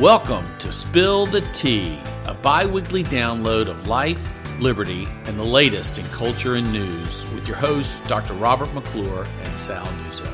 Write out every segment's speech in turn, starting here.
Welcome to Spill the Tea, a bi weekly download of life, liberty, and the latest in culture and news with your hosts, Dr. Robert McClure and Sal Nuzzo.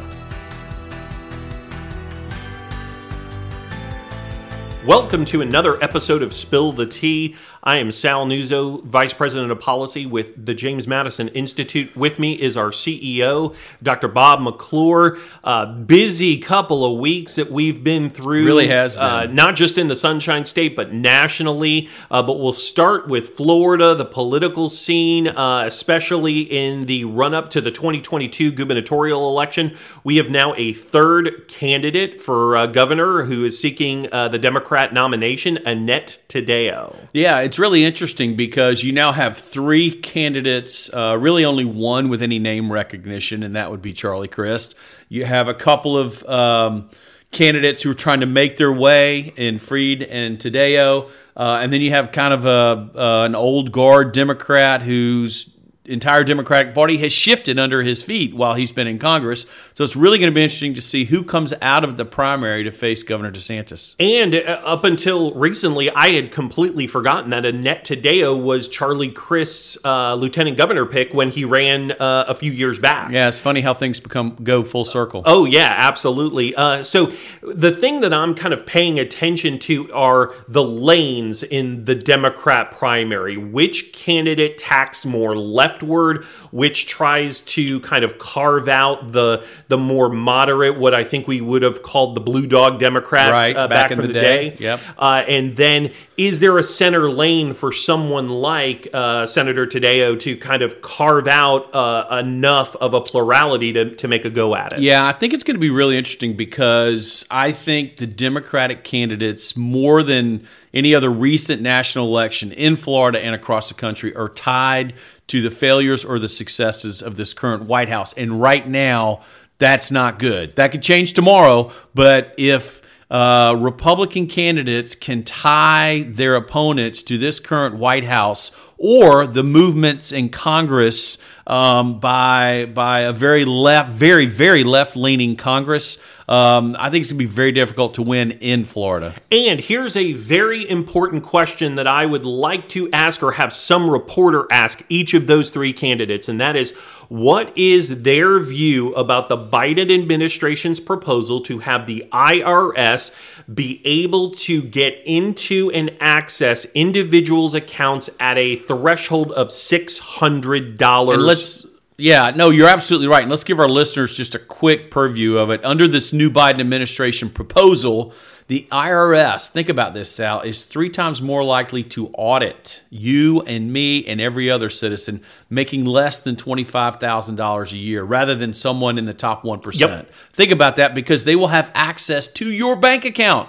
Welcome to another episode of Spill the Tea. I am Sal Nuzzo, Vice President of Policy with the James Madison Institute. With me is our CEO, Dr. Bob McClure. Uh, busy couple of weeks that we've been through. Really has been. Uh, not just in the Sunshine State, but nationally. Uh, but we'll start with Florida, the political scene, uh, especially in the run up to the 2022 gubernatorial election. We have now a third candidate for uh, governor who is seeking uh, the Democrat nomination, Annette Taddeo. Yeah, it's really interesting because you now have three candidates, uh, really only one with any name recognition, and that would be Charlie Crist. You have a couple of um, candidates who are trying to make their way in Fried and Taddeo, uh, and then you have kind of a uh, an old guard Democrat who's entire Democratic Party has shifted under his feet while he's been in Congress. So it's really going to be interesting to see who comes out of the primary to face Governor DeSantis. And uh, up until recently, I had completely forgotten that Annette Taddeo was Charlie Crist's uh, lieutenant governor pick when he ran uh, a few years back. Yeah, it's funny how things become go full circle. Oh yeah, absolutely. Uh, so the thing that I'm kind of paying attention to are the lanes in the Democrat primary. Which candidate tacks more leftward? Which tries to kind of carve out the the more moderate, what I think we would have called the blue dog Democrats Right, uh, back back, in from the the, day. day. Yep. Uh, and then, is there a center lane for someone like uh, Senator Taddeo to kind of carve out uh, enough of a plurality to, to make a go at it? Yeah, I think it's going to be really interesting because I think the Democratic candidates, more than any other recent national election in Florida and across the country, are tied to the failures or the successes of this current White House. And right now, that's not good. That could change tomorrow, but if uh, Republican candidates can tie their opponents to this current White House or the movements in Congress um, by by a very left, very very left leaning Congress. Um, I think it's gonna be very difficult to win in Florida. And here's a very important question that I would like to ask or have some reporter ask each of those three candidates, and that is what is their view about the Biden administration's proposal to have the IRS be able to get into and access individuals' accounts at a threshold of $600? And let's yeah, no, you're absolutely right. And let's give our listeners just a quick purview of it. Under this new Biden administration proposal, the IRS, think about this, Sal, is three times more likely to audit you and me and every other citizen making less than $25,000 a year rather than someone in the top 1%. Yep. Think about that because they will have access to your bank account.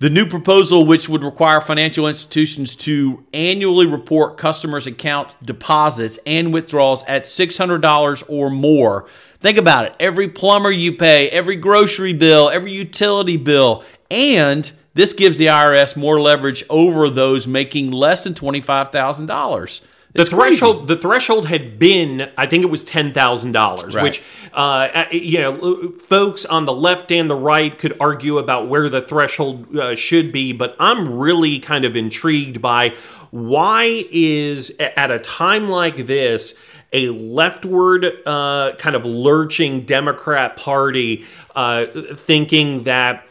The new proposal, which would require financial institutions to annually report customers' account deposits and withdrawals at $600 or more. Think about it. Every plumber you pay, every grocery bill, every utility bill, and this gives the IRS more leverage over those making less than $25,000. The It's crazy. threshold, the threshold had been, I think it was ten thousand dollars, Right. which, uh, you know, folks on the left and the right could argue about where the threshold uh, should be, but I'm really kind of intrigued by why is at a time like this a leftward uh, kind of lurching Democrat Party uh, thinking that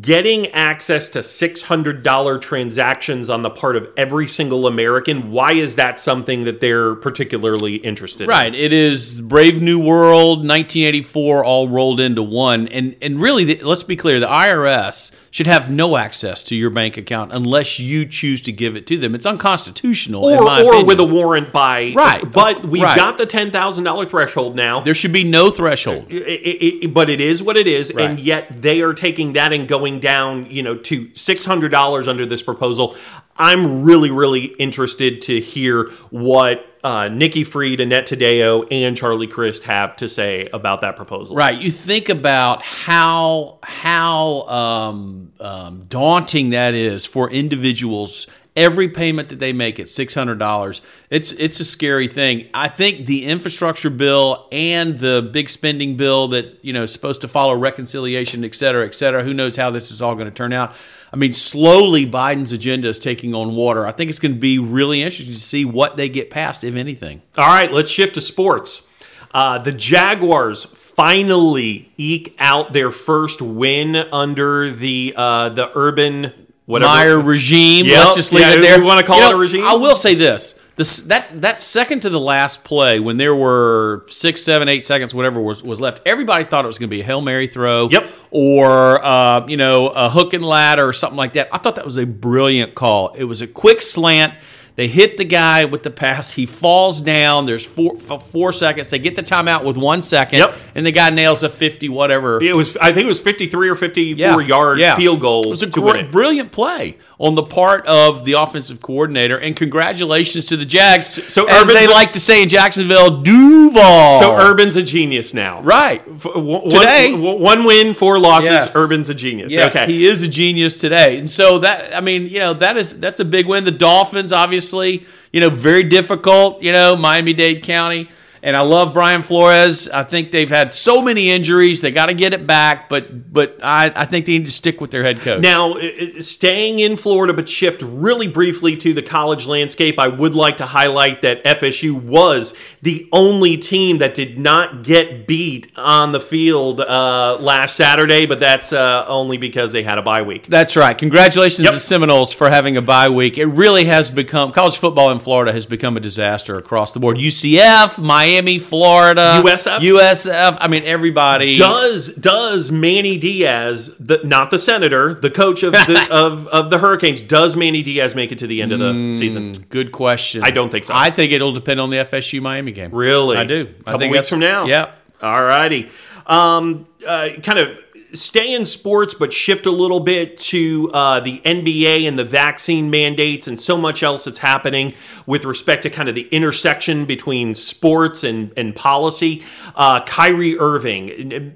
getting access to $600 transactions on the part of every single American, why is that something that they're particularly interested in? Right. It is Brave New World, 1984, all rolled into one. And and really, the, let's be clear: the IRS should have no access to your bank account unless you choose to give it to them. It's unconstitutional, in Or, or opinion. with a warrant by Right. but we've Right. got the ten thousand dollar threshold now. there should be no threshold. I- I- I- but it is what it is, Right. and yet they are taking that and going down, you know, to six hundred dollars under this proposal. I'm really, really interested to hear what uh, Nikki Fried, Annette Taddeo, and Charlie Crist have to say about that proposal. Right. You think about how how um, um, daunting that is for individuals every payment that they make at six hundred dollars. It's it's a scary thing. I think the infrastructure bill and the big spending bill that you know is supposed to follow reconciliation, et cetera, et cetera. Who knows how this is all going to turn out? I mean, slowly Biden's agenda is taking on water. I think it's going to be really interesting to see what they get passed, if anything. All right, let's shift to sports. Uh, the Jaguars finally eke out their first win under the uh, the urban whatever Meyer regime. Yep. Let's just leave Yeah, it there. we wanna call You it know, a regime? I will say this: this that that second to the last play, when there were six, seven, eight seconds, whatever was, was left, everybody thought it was going to be a hail mary throw. Yep. Or uh, you know a hook and ladder or something like that. I thought that was a brilliant call. It was a quick slant. They hit the guy with the pass. He falls down. There's four four seconds. They get the timeout with one second. Yep. And the guy nails a fifty whatever It was I think it was 53 or 54 yard yeah. field goal It was a to gr- it. brilliant play on the part of the offensive coordinator, and congratulations to the Jags. so as Urban's they a- like to say in Jacksonville, Duval. So Urban's a genius now. right? One- Today- one, one win, four losses. Yes. Urban's a genius. Yes, okay. he is a genius today, and so that I mean, you know, that is that's a big win. The Dolphins, obviously, you know, very difficult. You know, Miami Dade County, and I love Brian Flores. I think they've had so many injuries; they got to get it back. But but I, I think they need to stick with their head coach. Now, staying in Florida, but shift really briefly to the college landscape, I would like to highlight that FSU was the only team that did not get beat on the field uh, last Saturday, but that's uh, only because they had a bye week. That's right. Congratulations Yep. to Seminoles for having a bye week. It really has become college football in Florida has become a disaster across the board. UCF, Miami, Florida, USF? USF. I mean, everybody. Does does Manny Diaz, the, not the senator, the coach of the of, of the Hurricanes, does Manny Diaz make it to the end of the Mm. season? Good question. I don't think so. I think it'll depend on the FSU Miami game. Really? I do. A couple think weeks from now. Yep. All righty. Um, uh, kind of stay in sports, but shift a little bit to uh, the NBA and the vaccine mandates and so much else that's happening with respect to kind of the intersection between sports and, and policy. Uh, Kyrie Irving.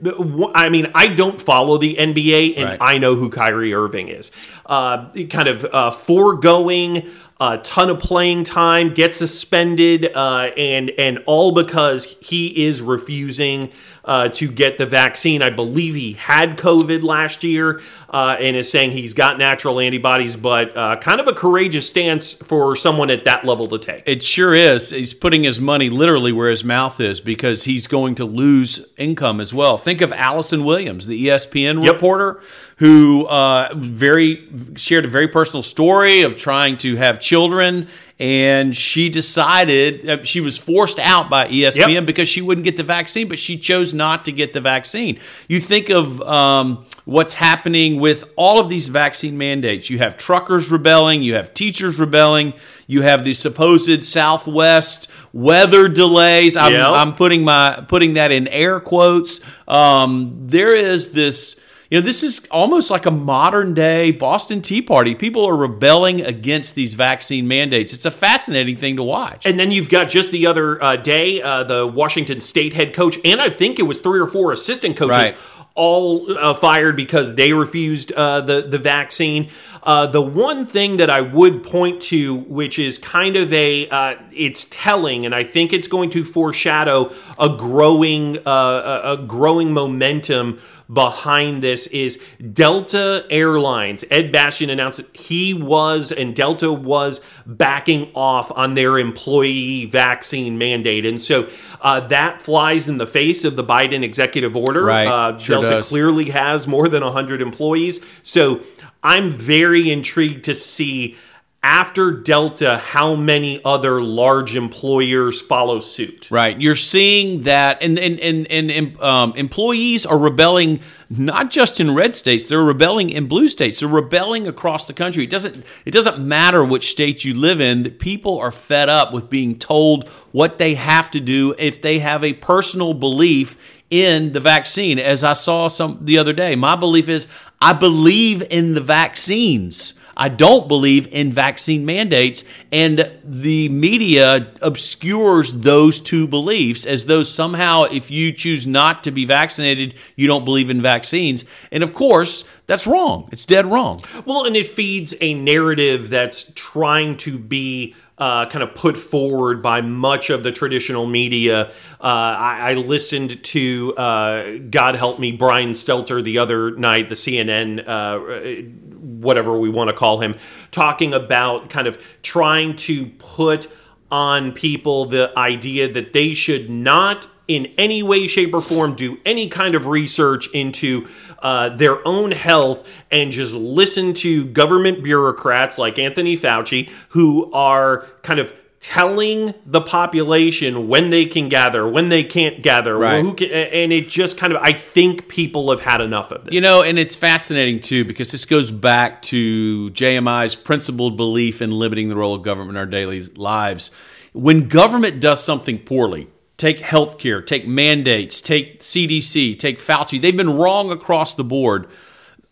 I mean, I don't follow the NBA, and Right. I know who Kyrie Irving is. Uh, kind of uh, foregoing a ton of playing time, gets suspended, uh, and and all because he is refusing uh, to get the vaccine. I believe he had COVID last year, uh, and is saying he's got natural antibodies, but uh, kind of a courageous stance for someone at that level to take. It sure is. He's putting his money literally where his mouth is because he's going to lose income as well. Think of Allison Williams, the ESPN Yep. reporter, who uh, very shared a very personal story of trying to have children, and she decided uh, she was forced out by ESPN Yep. because she wouldn't get the vaccine, but she chose not to get the vaccine. You think of um, what's happening with all of these vaccine mandates. You have truckers rebelling, you have teachers rebelling, you have the supposed Southwest weather delays. I'm, Yep. I'm putting my putting that in air quotes. Um, there is this. You know, this is almost like a modern day Boston Tea Party. People are rebelling against these vaccine mandates. It's a fascinating thing to watch. And then you've got just the other uh, day, uh, the Washington State head coach, and I think it was three or four assistant coaches, Right. All uh, fired because they refused uh, the the vaccine. Uh, the one thing that I would point to, which is kind of a, uh, it's telling, and I think it's going to foreshadow a growing, uh, a, a growing momentum behind this is Delta Airlines. Ed Bastian announced that he was and Delta was backing off on their employee vaccine mandate. And so uh, that flies in the face of the Biden executive order. Right. Uh, Sure Delta clearly has more than 100 employees. So I'm very intrigued to see. After Delta, how many other large employers follow suit? Right. You're seeing that, and and and, and um, employees are rebelling not just in red states; they're rebelling in blue states. They're rebelling across the country. It doesn't it doesn't matter which state you live in. That people are fed up with being told what they have to do if they have a personal belief in the vaccine. As I saw some the other day, my belief is I believe in the vaccines. I don't believe in vaccine mandates. And the media obscures those two beliefs as though somehow, if you choose not to be vaccinated, you don't believe in vaccines. And of course, that's wrong. It's dead wrong. Well, and it feeds a narrative that's trying to be uh, kind of put forward by much of the traditional media. Uh, I, I, listened to, uh, God help me, Brian Stelter the other night, the CNN, uh, whatever we want to call him, talking about kind of trying to put on people the idea that they should not in any way, shape, or form do any kind of research into uh, their own health and just listen to government bureaucrats like Anthony Fauci who are kind of telling the population when they can gather, when they can't gather, right. can, and it just kind of I think people have had enough of this. You know, and it's fascinating too because this goes back to JMI's principled belief in limiting the role of government in our daily lives. When government does something poorly, take healthcare, take mandates, take CDC, take Fauci. They've been wrong across the board.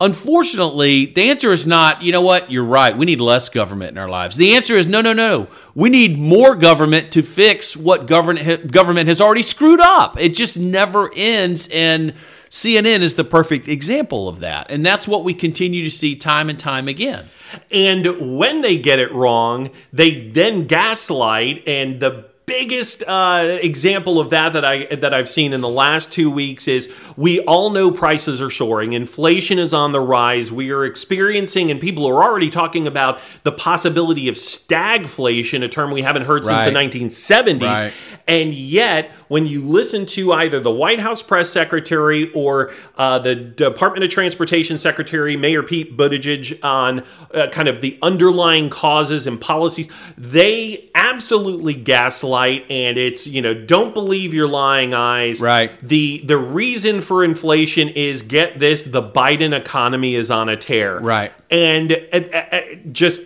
Unfortunately, the answer is not, you know what, you're right, we need less government in our lives. The answer is no, no, no. We need more government to fix what government government has already screwed up. It just never ends and CNN is the perfect example of that. And that's what we continue to see time and time again. And when they get it wrong, they then gaslight and the biggest uh, example of that that I that I've seen in the last two weeks is we all know prices are soaring, inflation is on the rise. We are experiencing, and people are already talking about the possibility of stagflation, a term we haven't heard right. since the 1970s. Right. And yet, when you listen to either the White House press secretary or uh, the Department of Transportation secretary, Mayor Pete Buttigieg, on uh, kind of the underlying causes and policies, they absolutely gaslight and it's you know don't believe your lying eyes. Right. The the reason for inflation is get this the biden economy is on a tear. Right. And uh, uh, just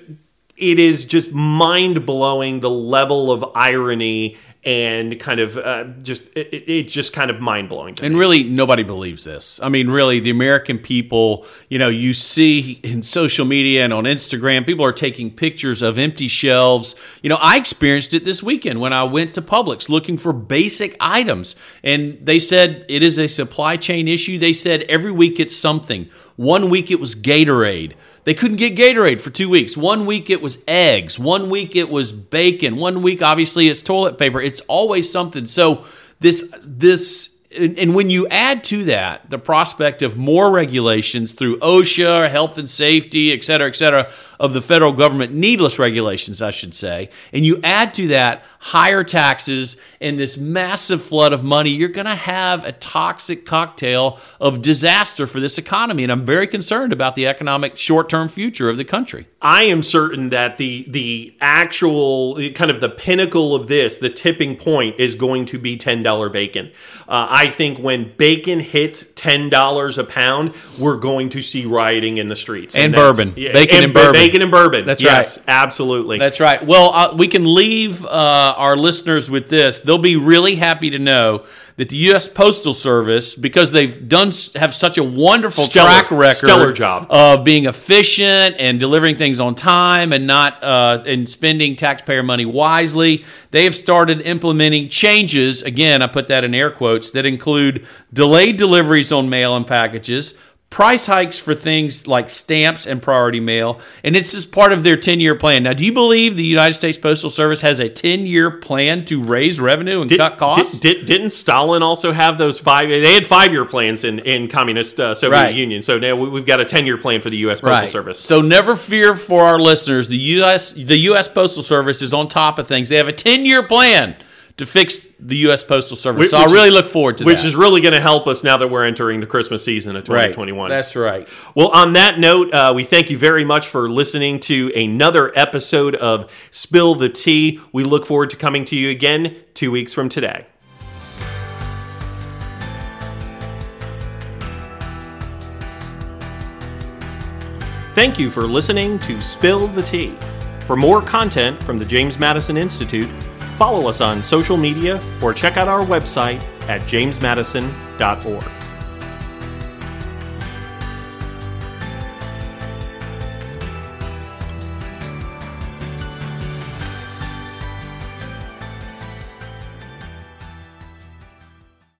it is just mind-blowing the level of irony and kind of uh, just it, it's just kind of mind blowing. And me. really, nobody believes this. I mean, really, the American people. You know, you see in social media and on Instagram, people are taking pictures of empty shelves. You know, I experienced it this weekend when I went to Publix looking for basic items, and they said it is a supply chain issue. They said every week it's something. One week it was Gatorade. They couldn't get Gatorade for two weeks. One week it was eggs. One week it was bacon. One week, obviously, it's toilet paper. It's always something. So this this and, when you add to that the prospect of more regulations through OSHA, health and safety, et cetera, et cetera, of the federal government, needless regulations, I should say, and you add to that higher taxes and this massive flood of money, you're going to have a toxic cocktail of disaster for this economy. And I'm very concerned about the economic short term future of the country. I am certain that the the actual kind of the pinnacle of this, the tipping point, is going to be ten dollar bacon. Uh, I think when bacon hits ten dollars a pound, we're going to see rioting in the streets and, and bourbon, yeah, bacon and, and, bourbon, bacon and bourbon. That's yes, right, absolutely. That's right. Well, uh, we can leave uh, our listeners with this. They'll be really happy to know that the U.S. Postal Service, because they've done have such a wonderful stellar, track record, stellar job of being efficient and delivering things on time and not uh, and spending taxpayer money wisely, they have started implementing changes. Again, I put that in air quotes that include delayed deliveries on mail and packages price hikes for things like stamps and priority mail, and it's as part of their 10 year plan. Now, do you believe the United States Postal Service has a 10 year plan to raise revenue and did, cut costs? Did, not Stalin also have those five? They had five year plans in, in communist uh, Soviet right. Union. So now we've got a 10 year plan for the U.S. Postal right. Service. So never fear for our listeners. The U.S. the U.S. Postal Service is on top of things. They have a 10 year plan to fix the U.S. Postal Service. Which, so I really look forward to which that. Which is really going to help us now that we're entering the Christmas season of 2021. Right. That's right. Well, on that note, uh, we thank you very much for listening to another episode of Spill the Tea. We look forward to coming to you again two weeks from today. Thank you for listening to Spill the Tea. For more content from the James Madison Institute, Follow us on social media or check out our website at jamesmadison.org.